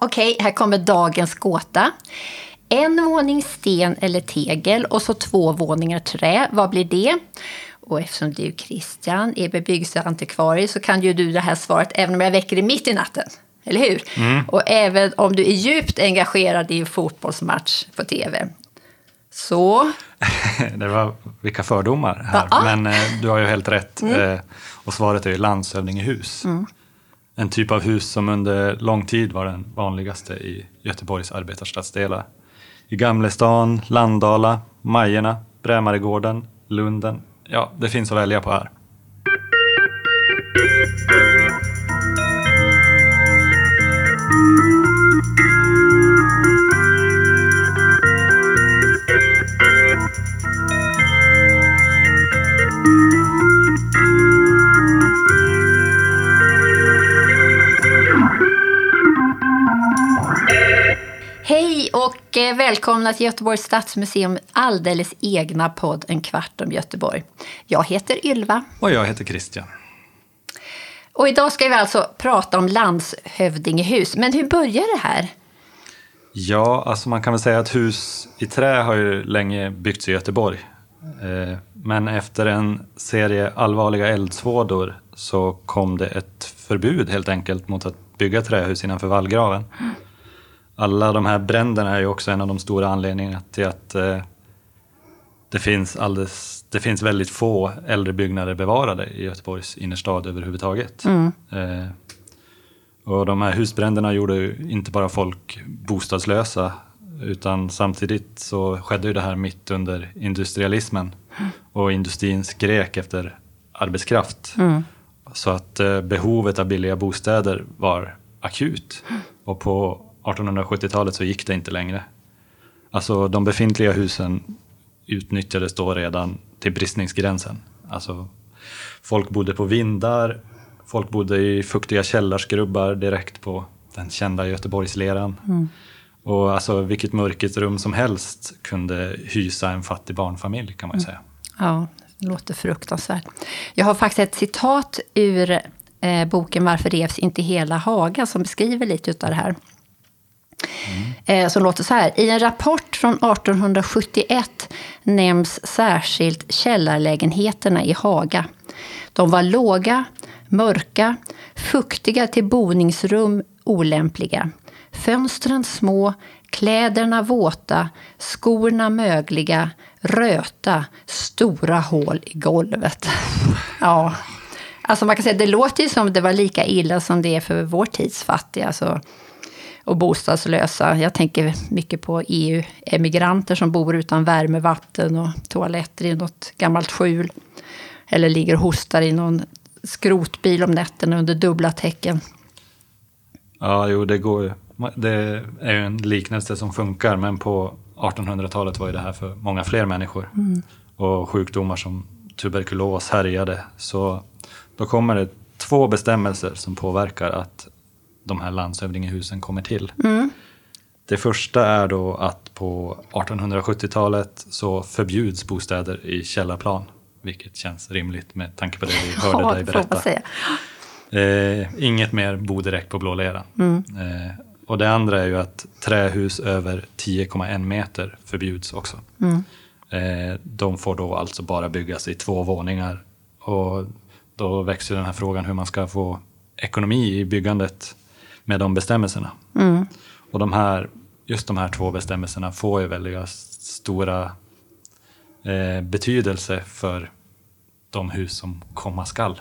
Okej, här kommer dagens gåta. En våning sten eller tegel och så två våningar trä. Vad blir det? Och eftersom du Christian är bebyggelseantikvarie så kan ju du det här svaret även om jag väcker dig mitt i natten. Eller hur? Och även om du är djupt engagerad i en fotbollsmatch på tv. Så, Det var vilka fördomar här. Va? Men eh, du har ju helt rätt. Eh, och svaret är ju landshövdingehus. En typ av hus som under lång tid var den vanligaste i Göteborgs arbetarstadsdelar. I Gamlestan, Landala, Majerna, Brämaregården, Lunden. Ja, det finns att välja på här. Och eh, välkomna till Göteborgs stadsmuseum alldeles egna podd En kvart om Göteborg. Jag heter Ylva Och jag heter Christian. och idag ska vi alltså prata om landshövdingehus. Men hur börjar det här? Ja, alltså man kan väl säga att hus i trä har ju länge byggts i Göteborg. Eh, Men efter en serie allvarliga eldsvådor så kom det ett förbud helt enkelt mot att bygga trähus innanför vallgraven. Alla de här bränderna är ju också en av de stora anledningarna till att eh, det finns, alldeles, det finns väldigt få äldre byggnader bevarade i Göteborgs innerstad överhuvudtaget. Eh, och de här husbränderna gjorde ju inte bara folk bostadslösa utan samtidigt så skedde ju det här mitt under industrialismen och industrin skrek efter arbetskraft. Så att eh, behovet av billiga bostäder var akut. Och på 1870-talet så gick det inte längre. Alltså de befintliga husen utnyttjades då redan till bristningsgränsen. Alltså, folk bodde på vindar, folk bodde i fuktiga källarskrubbar direkt på den kända Göteborgsleran. Och alltså vilket mörkt rum som helst kunde hysa en fattig barnfamilj kan man ju säga. Ja, det låter fruktansvärt. Jag har faktiskt ett citat ur eh, boken Varför revs inte hela Haga som beskriver lite av det här. Mm. Eh, som låter så här. I en rapport från 1871 nämns särskilt källarlägenheterna i Haga. De var låga, mörka, fuktiga till boningsrum olämpliga. Fönstren små, kläderna våta, skorna mögliga, röta, stora hål i golvet. Ja, alltså man kan säga det låter ju som det var lika illa som det är för vår tids fattiga. Alltså, och bostadslösa. Jag tänker mycket på EU-emigranter som bor utan värme, vatten och toaletter i något gammalt skjul. Eller ligger och hostar i någon skrotbil om nätterna under dubbla täcken. Ja, jo, det går ju. Det är ju en liknelse som funkar, men på 1800-talet var ju det här för många fler människor. Och sjukdomar som tuberkulos härjade. Så då kommer det två bestämmelser som påverkar att de här landshövdingehusen kommer till. Det första är då att på 1870-talet så förbjuds bostäder i källarplan. Vilket känns rimligt med tanke på det vi hörde Ja, dig berätta. Eh, inget mer bo direkt på blå leran. Eh, och det andra är ju att trähus över 10,1 meter förbjuds också. Eh, de får då alltså bara byggas i två våningar. Och då växer den här frågan hur man ska få ekonomi i byggandet med de bestämmelserna. Och de här, just de här två bestämmelserna får ju väldigt stora eh, betydelse för de hus som komma skall.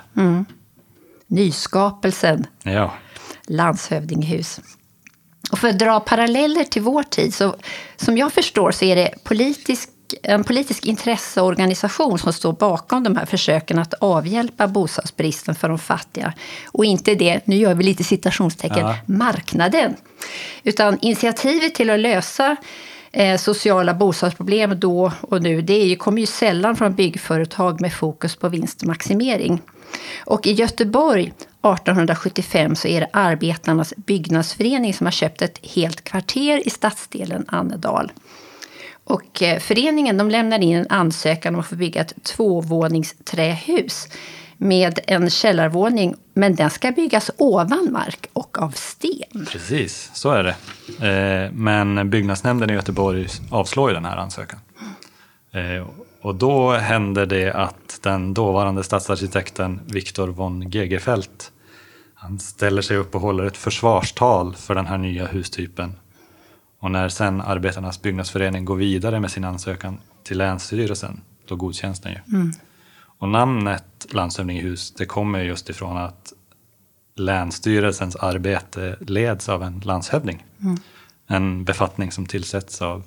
Nyskapelsen, Ja. landshövdingehus. Och för att dra paralleller till vår tid, så som jag förstår så är det politisk, en politisk intresseorganisation som står bakom de här försöken att avhjälpa bostadsbristen för de fattiga. Och inte det, nu gör vi lite citationstecken, Ja. marknaden. Utan initiativet till att lösa eh, sociala bostadsproblem då och nu, det är ju, kommer ju sällan från byggföretag med fokus på vinstmaximering. Och i Göteborg 1875 så är det Arbetarnas byggnadsförening som har köpt ett helt kvarter i stadsdelen Annedal. Och eh, föreningen de lämnade in en ansökan om att få bygga ett tvåvåningsträhus med en källarvåning, men den ska byggas ovan mark och av sten. Precis, så är det. Eh, men byggnadsnämnden i Göteborg avslår ju den här ansökan. Eh, och då händer det att den dåvarande stadsarkitekten Viktor von Gegerfeldt han ställer sig upp och håller ett försvarstal för den här nya hustypen. Och när sen Arbetarnas byggnadsförening går vidare med sin ansökan till Länsstyrelsen, då godkänns den ju. Mm. Och namnet landshövdingehus, det kommer just ifrån att Länsstyrelsens arbete leds av en landshövding. Mm. En befattning som tillsätts av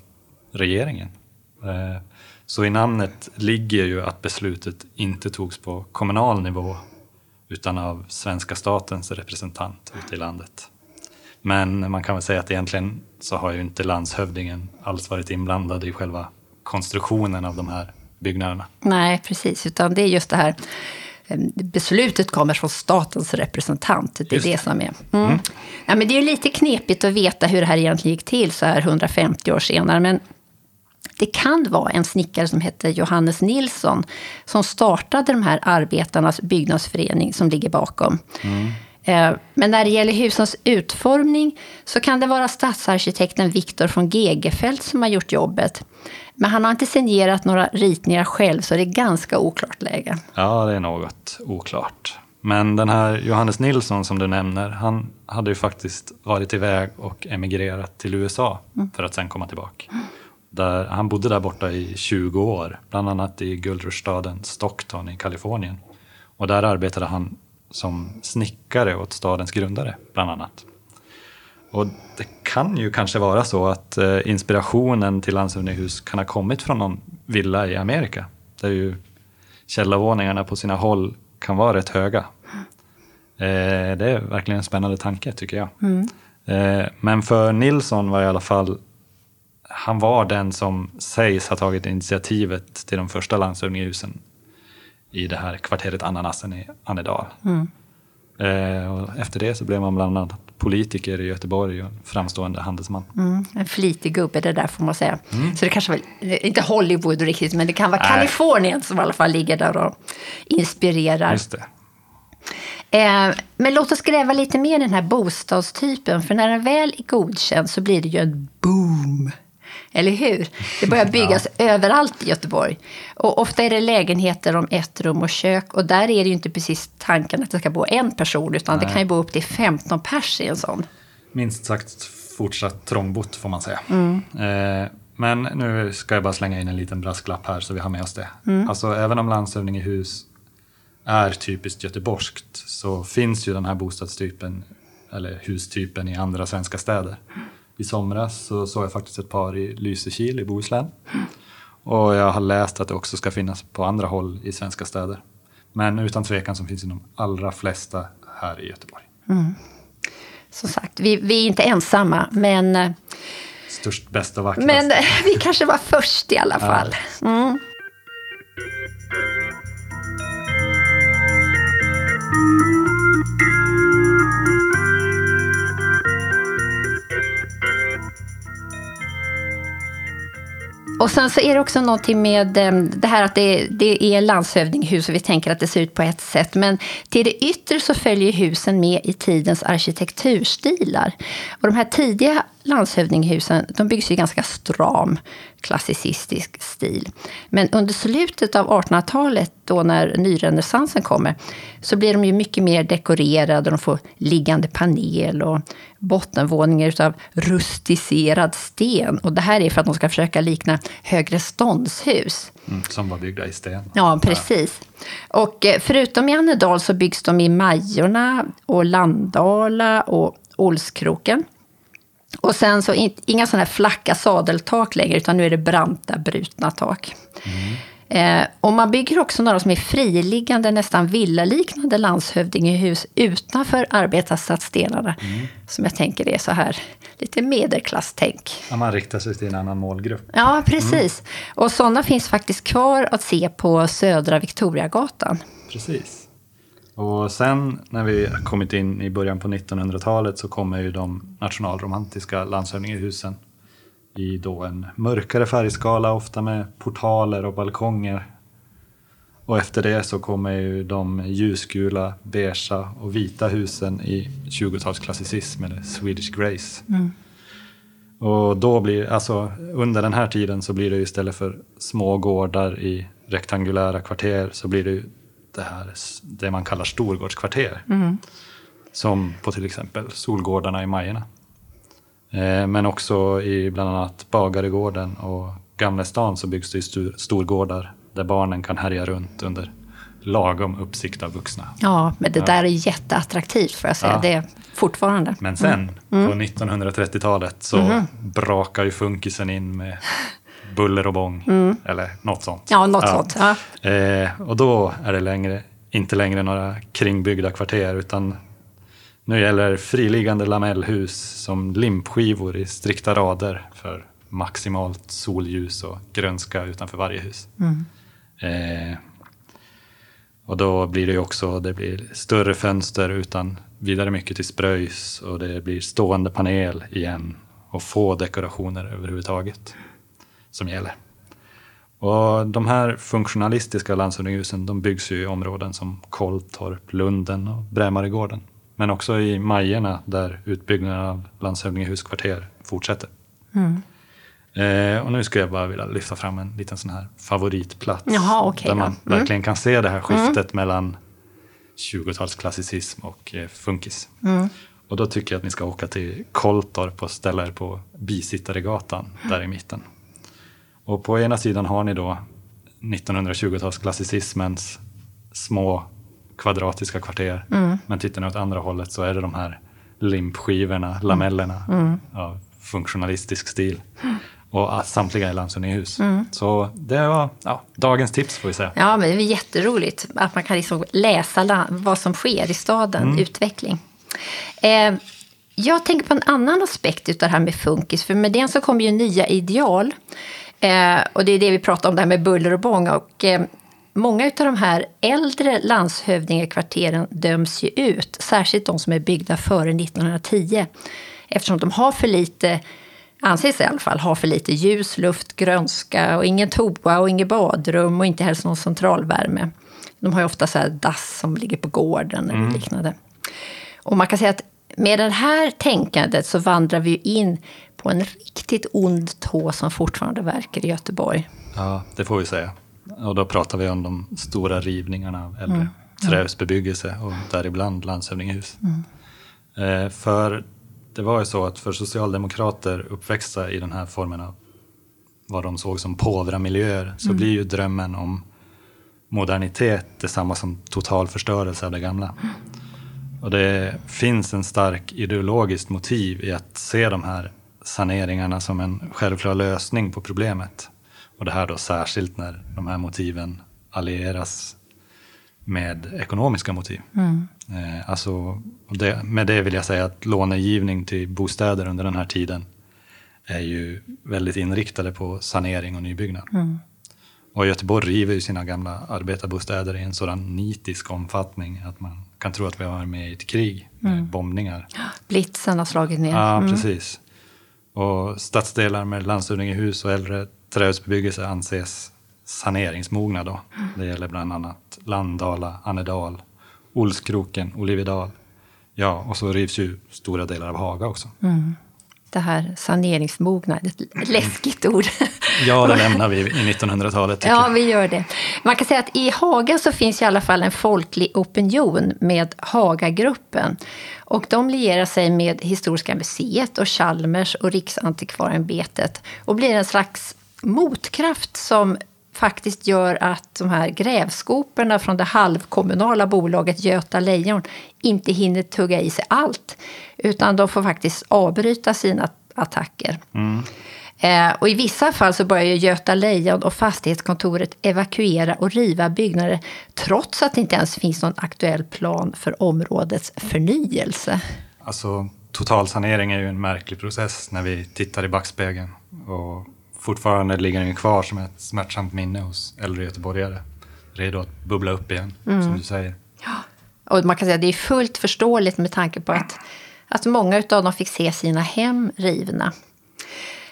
regeringen. Eh, så i namnet ligger ju att beslutet inte togs på kommunal nivå utan av svenska statens representant ute i landet. Men man kan väl säga att egentligen så har ju inte landshövdingen alls varit inblandad i själva konstruktionen av de här byggnaderna. Nej, precis, utan det är just det här eh, Beslutet kommer från statens representant. Det är just det som är. Mm. Mm. Ja, men det är lite knepigt att veta hur det här egentligen gick till så här 150 år senare. Men det kan vara en snickare som heter Johannes Nilsson som startade de här arbetarnas byggnadsförening som ligger bakom. Mm. Eh, men när det gäller husens utformning så kan det vara stadsarkitekten Viktor von Gegefeldt som har gjort jobbet. Men han har inte signerat några ritningar själv, så det är ganska oklart läge. Ja, det är något oklart. Men den här Johannes Nilsson som du nämner, han hade ju faktiskt varit iväg och emigrerat till USA mm. för att sen komma tillbaka. Där, han bodde där borta i 20 år, bland annat i guldrushstaden Stockton i Kalifornien. Och där arbetade han som snickare åt stadens grundare, bland annat. Och det kan ju kanske vara så att eh, inspirationen till landshövdingehus kan ha kommit från någon villa i Amerika, där ju källarvåningarna på sina håll kan vara rätt höga. Eh, det är verkligen en spännande tanke tycker jag. Mm. Eh, men för Nilsson var i alla fall han var den som sägs ha tagit initiativet till de första landshövdingehusen i det här kvarteret Ananasen i Annedal. Mm. Eh, och efter det så blev man bland annat politiker i Göteborg och framstående handelsman. Mm, en flitig gubbe det där får man säga. Mm. Så det kanske var, inte Hollywood riktigt, men det kan vara Nej. Kalifornien som i alla fall ligger där och inspirerar. Just det. Eh, men låt oss gräva lite mer i den här bostadstypen, för när den väl är godkänd så blir det ju en boom eller hur? Det börjar byggas ja. överallt i Göteborg. Och ofta är det lägenheter om ett rum och kök. Och där är det ju inte precis tanken att det ska bo en person, utan Nej. det kan ju bo upp till 15 pers i en sån. Minst sagt fortsatt trångbott får man säga. Mm. Eh, men nu ska jag bara slänga in en liten brasklapp här så vi har med oss det. Mm. Alltså även om landshövdingehus är typiskt göteborgskt så finns ju den här bostadstypen eller hustypen i andra svenska städer i somras så såg jag faktiskt ett par i Lysekil i Bohuslän. Och jag har läst att det också ska finnas på andra håll i svenska städer. Men utan tvekan så finns det de allra flesta här i Göteborg. Mm. Som sagt, vi, vi, är inte ensamma, men... Eh, Störst, bäst och vackrast. Men vi kanske var först i alla fall. Mm. Och sen så är det också någonting med eh, det här att det, det är landshövdinghus och vi tänker att det ser ut på ett sätt. Men till det yttre så följer husen med i tidens arkitekturstilar. Och de här tidiga landshövdinghusen de byggs i ganska stram klassicistisk stil. Men under slutet av 1800-talet, då när nyrenässansen kommer, så blir de ju mycket mer dekorerade. De får liggande panel och bottenvåningar av rustiserad sten. Och det här är för att de ska försöka likna högre ståndshus. Mm, som var byggda i sten. Ja, precis. Och eh, förutom i Annedal så byggs de i Majorna och Landala och Olskroken. Och sen så in, inga sådana här flacka sadeltak längre, utan nu är det branta, brutna tak. Mm. Eh, och man bygger också några som är friliggande, nästan villaliknande landshövdingehus utanför arbetarstadsdelarna. Mm. Som jag tänker är så här, lite medelklasstänk. Ja, man riktar sig till en annan målgrupp. Ja, precis. Mm. Och sådana finns faktiskt kvar att se på södra Victoriagatan. Precis. Och sen när vi kommit in i början på 1900-talet så kommer ju de nationalromantiska landshövdingehusen i då en mörkare färgskala, ofta med portaler och balkonger. Och efter det så kommer ju de ljusgula, beigea och vita husen i 20-talsklassicism eller Swedish Grace. Och då blir, alltså under den här tiden så blir det istället för små gårdar i rektangulära kvarter så blir det det här det man kallar storgårdskvarter. Som på till exempel Solgårdarna i Majerna. Eh, men också i bland annat Bagaregården och Gamlestan så byggs det ju storgårdar där barnen kan härja runt under lagom uppsikt av vuxna. Ja, men det där är jätteattraktivt får jag säga. Ja. Det är fortfarande. Men sen på 1930-talet så brakar ju funkisen in med buller och bång. Eller något sånt. Ja, något sånt. Ja. Eh, och då är det längre, inte längre några kringbyggda kvarter utan nu gäller friliggande lamellhus som limpskivor i strikta rader för maximalt solljus och grönska utanför varje hus. Eh, och då blir det också det blir större fönster utan vidare mycket till spröjs och det blir stående panel igen och få dekorationer överhuvudtaget som gäller. Och de här funktionalistiska landshövdingehusen de byggs ju i områden som Kolltorp, Lunden och Brämaregården. Men också i Majerna där utbyggnaden av landshövdingehuskvarter fortsätter. Eh, och nu skulle jag bara vilja lyfta fram en liten sån här favoritplats. Jaha, okej där man Mm. verkligen kan se det här skiftet mellan 20-talsklassicism och eh, funkis. Mm. Och då tycker jag att ni ska åka till Kolltorp och ställa er på Bisittaregatan där i mitten. Och på ena sidan har ni då 1920-talsklassicismens små kvadratiska kvarter. Mm. Men tittar ni åt andra hållet så är det de här limpskivorna, lamellerna Mm. av funktionalistisk stil. Och samtliga är landshövdingehus. Mm. Så det var ja, dagens tips får vi säga. Ja, men det är jätteroligt att man kan liksom läsa vad som sker i staden, Mm. utveckling. Eh, jag tänker på en annan aspekt av det här med funkis, för med den så kommer ju nya ideal. Eh, och det är det vi pratar om, det här med buller och bång. Och, eh, många av de här äldre landshövdingekvarteren döms ju ut, särskilt de som är byggda före 1910. Eftersom de har för lite anses i alla fall ha för lite ljus, luft, grönska och ingen toa och inget badrum och inte heller någon centralvärme. De har ju ofta så här dass som ligger på gården eller liknande. Och man kan säga att med det här tänkandet så vandrar vi in på en riktigt ond tå som fortfarande verkar i Göteborg. Ja, det får vi säga. Och då pratar vi om de stora rivningarna av äldre trähusbebyggelse och däribland landshövdingehus. Eh, för det var ju så att för socialdemokrater uppväxta i den här formen av vad de såg som påvra-miljöer så blir ju drömmen om modernitet detsamma som total förstörelse av det gamla. Och det finns en stark ideologiskt motiv i att se de här saneringarna som en självklar lösning på problemet. Och det här då särskilt när de här motiven allieras med ekonomiska motiv. Eh, alltså, det, med det vill jag säga att lånegivning till bostäder under den här tiden är ju väldigt inriktade på sanering och nybyggnad. Och Göteborg river ju sina gamla arbetarbostäder i en sådan nitisk omfattning att man kan tro att vi har med i ett krig med bombningar. Blitzen har slagit ner. Ja, precis. Och stadsdelar med landshövdingehus och äldre trähusbebyggelse anses saneringsmogna då. Det gäller bland annat Landala, Annedal, Olskroken, Olivedal. Ja, och så rivs ju stora delar av Haga också. Det här saneringsmogna, ett läskigt ord. Ja, det lämnar vi i 1900-talet tycker Ja, jag. vi gör det. Man kan säga att i Haga så finns i alla fall en folklig opinion med Hagagruppen. Och de lierar sig med Historiska museet och Chalmers och Riksantikvarieämbetet och blir en slags motkraft som faktiskt gör att de här grävskoporna från det halvkommunala bolaget Göta Lejon inte hinner tugga i sig allt. Utan de får faktiskt avbryta sina attacker. Eh, och I vissa fall så börjar ju Göta Lejon och fastighetskontoret evakuera och riva byggnader trots att det inte ens finns någon aktuell plan för områdets förnyelse. Alltså, totalsanering är ju en märklig process när vi tittar i backspegeln. Och fortfarande ligger den kvar som ett smärtsamt minne hos äldre göteborgare. Redo att bubbla upp igen, som du säger. Och man kan säga att det är fullt förståeligt med tanke på att, att många av dem fick se sina hem rivna.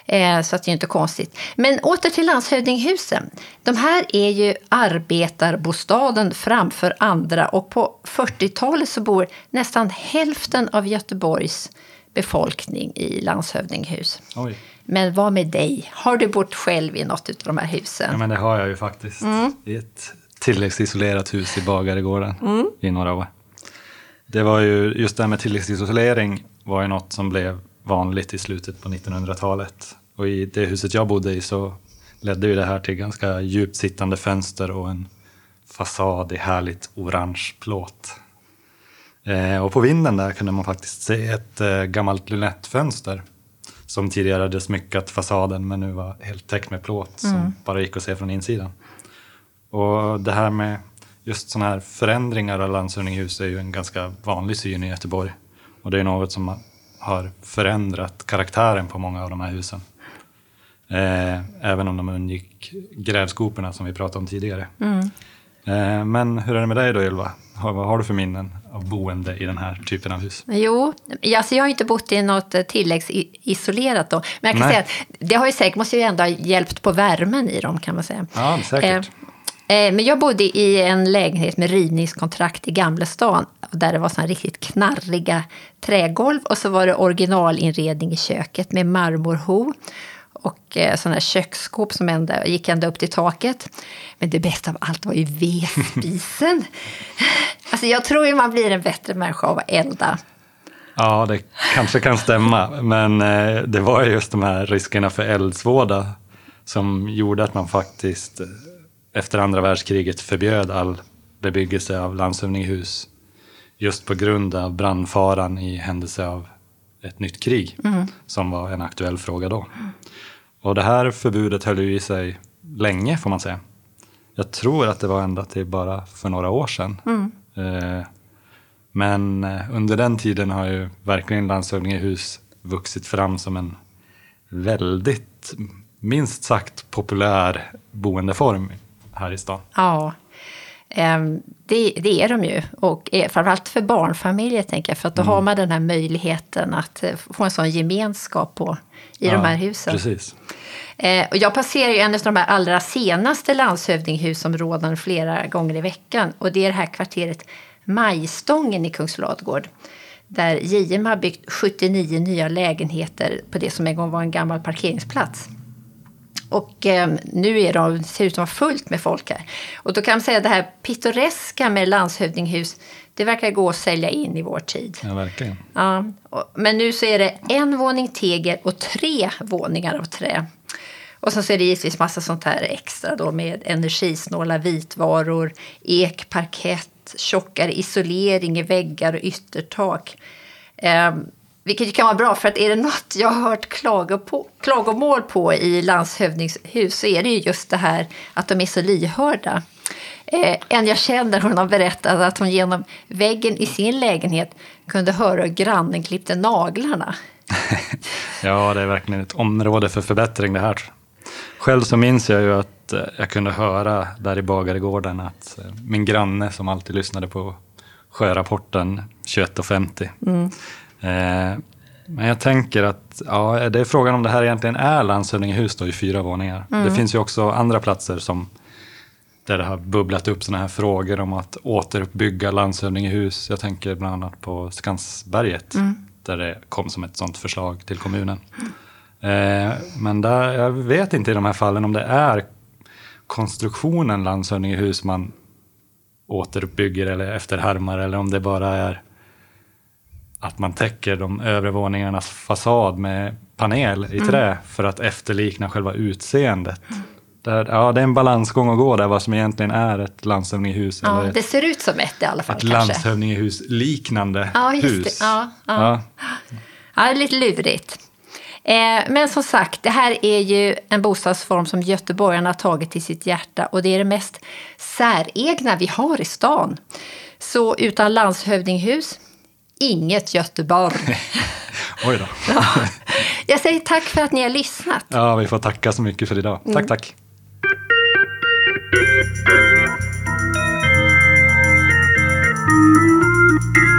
Eh, så att det är inte konstigt. Men åter till landshövdinghusen. De här är ju arbetarbostaden framför andra och på 40-talet så bor nästan hälften av Göteborgs befolkning i landshövdinghus. Oj. Men vad med dig? Har du bott själv i något av de här husen? Ja, men det har jag ju faktiskt. I ett tilläggsisolerat hus i Bagaregården i några år. Det var ju, just det här med tilläggsisolering var ju något som blev vanligt i slutet på 1900-talet. Och i det huset jag bodde i så ledde ju det här till ganska djupt sittande fönster och en fasad i härligt orange plåt. Eh, och på vinden där kunde man faktiskt se ett eh, gammalt lunettfönster som tidigare hade smyckat fasaden men nu var helt täckt med plåt som bara gick att se från insidan. Och det här med just sådana här förändringar av landshövdingehus är ju en ganska vanlig syn i Göteborg. Och det är något som har förändrat karaktären på många av de här husen. Eh, även om de undgick grävskoporna som vi pratade om tidigare. Eh, men hur är det med dig då Ylva? Har, vad har du för minnen av boende i den här typen av hus? Jo, alltså jag har inte bott i något eh, tilläggsisolerat då. Men jag kan Nej. säga att det har ju säkert, måste ju ändå ha hjälpt på värmen i dem kan man säga. Ja, säkert. Eh, eh, men jag bodde i en lägenhet med rivningskontrakt i Gamlestan där det var såna riktigt knarriga trägolv och så var det originalinredning i köket med marmorho och eh, sådana här köksskåp som ända, gick ända upp till taket. Men det bästa av allt var ju vedspisen. alltså jag tror ju man blir en bättre människa av att elda. Ja, det kanske kan stämma, men eh, det var ju just de här riskerna för eldsvåda som gjorde att man faktiskt eh, efter andra världskriget förbjöd all bebyggelse av landshövdingehus just på grund av brandfaran i händelse av ett nytt krig som var en aktuell fråga då. Och det här förbudet höll ju i sig länge får man säga. Jag tror att det var ända till bara för några år sedan. Eh, men eh, under den tiden har ju verkligen landshövdingehus vuxit fram som en väldigt, minst sagt populär boendeform här i stan. Ja, det, det är de ju. Och eh, framförallt för barnfamiljer, tänker jag. För att då har man den här möjligheten att eh, få en sån gemenskap på, i de här husen. Precis. Eh, och jag passerar ju en av de här allra senaste landshövdinghusområden flera gånger i veckan. Och det är det här kvarteret Majstången i Kungsladugård. Där JM har byggt 79 nya lägenheter på det som en gång var en gammal parkeringsplats. Och eh, nu är de, ser ut att vara fullt med folk här. Och då kan man säga att det här pittoreska med landshövdinghus, det verkar gå att sälja in i vår tid. Ja, verkligen. Ja, och- men nu så är det en våning tegel och tre våningar av trä. Och sen så är det givetvis massa sånt här extra då med energisnåla vitvaror, ek, parkett, tjockare isolering i väggar och yttertak. Ehm, vilket kan vara bra, för att är det något jag har hört klago på, klagomål på i landshövdingshus så är det ju just det här att de är så lyhörda. Eh, en jag känner hon har berättat att hon genom väggen i sin lägenhet kunde höra hur grannen klippte naglarna. Ja, det är verkligen ett område för förbättring det här. Själv så minns jag ju att eh, jag kunde höra där i Bagaregården att eh, min granne som alltid lyssnade på Sjörapporten 21.50. Eh, men jag tänker att ja, det är frågan om det här egentligen är landshövdingehus då i fyra våningar. Det finns ju också andra platser som där det har bubblat upp sådana här frågor om att återuppbygga landshövdingehus. Jag tänker bland annat på Skansberget där det kom som ett sådant förslag till kommunen. Eh, men där, jag vet inte i de här fallen om det är konstruktionen landshövdingehus man återuppbygger eller efterhärmar eller om det bara är att man täcker de övre våningarnas fasad med panel i trä för att efterlikna själva utseendet. Där, ja, det är en balansgång att gå där vad som egentligen är ett landshövdingehus Ja, det ser ut som ett i alla fall ett landshövdingehus-liknande Ja, hus. Ja, ja. Ja. Ja, det är lite lurigt. Eh, men som sagt, det här är ju en bostadsform som göteborgarna har tagit till sitt hjärta och det är det mest säregna vi har i stan. Så utan landshövdinghus, inget Göteborg. Oj då. Ja. Jag säger tack för att ni har lyssnat. Ja, vi får tacka så mycket för idag. Tack, tack. Thank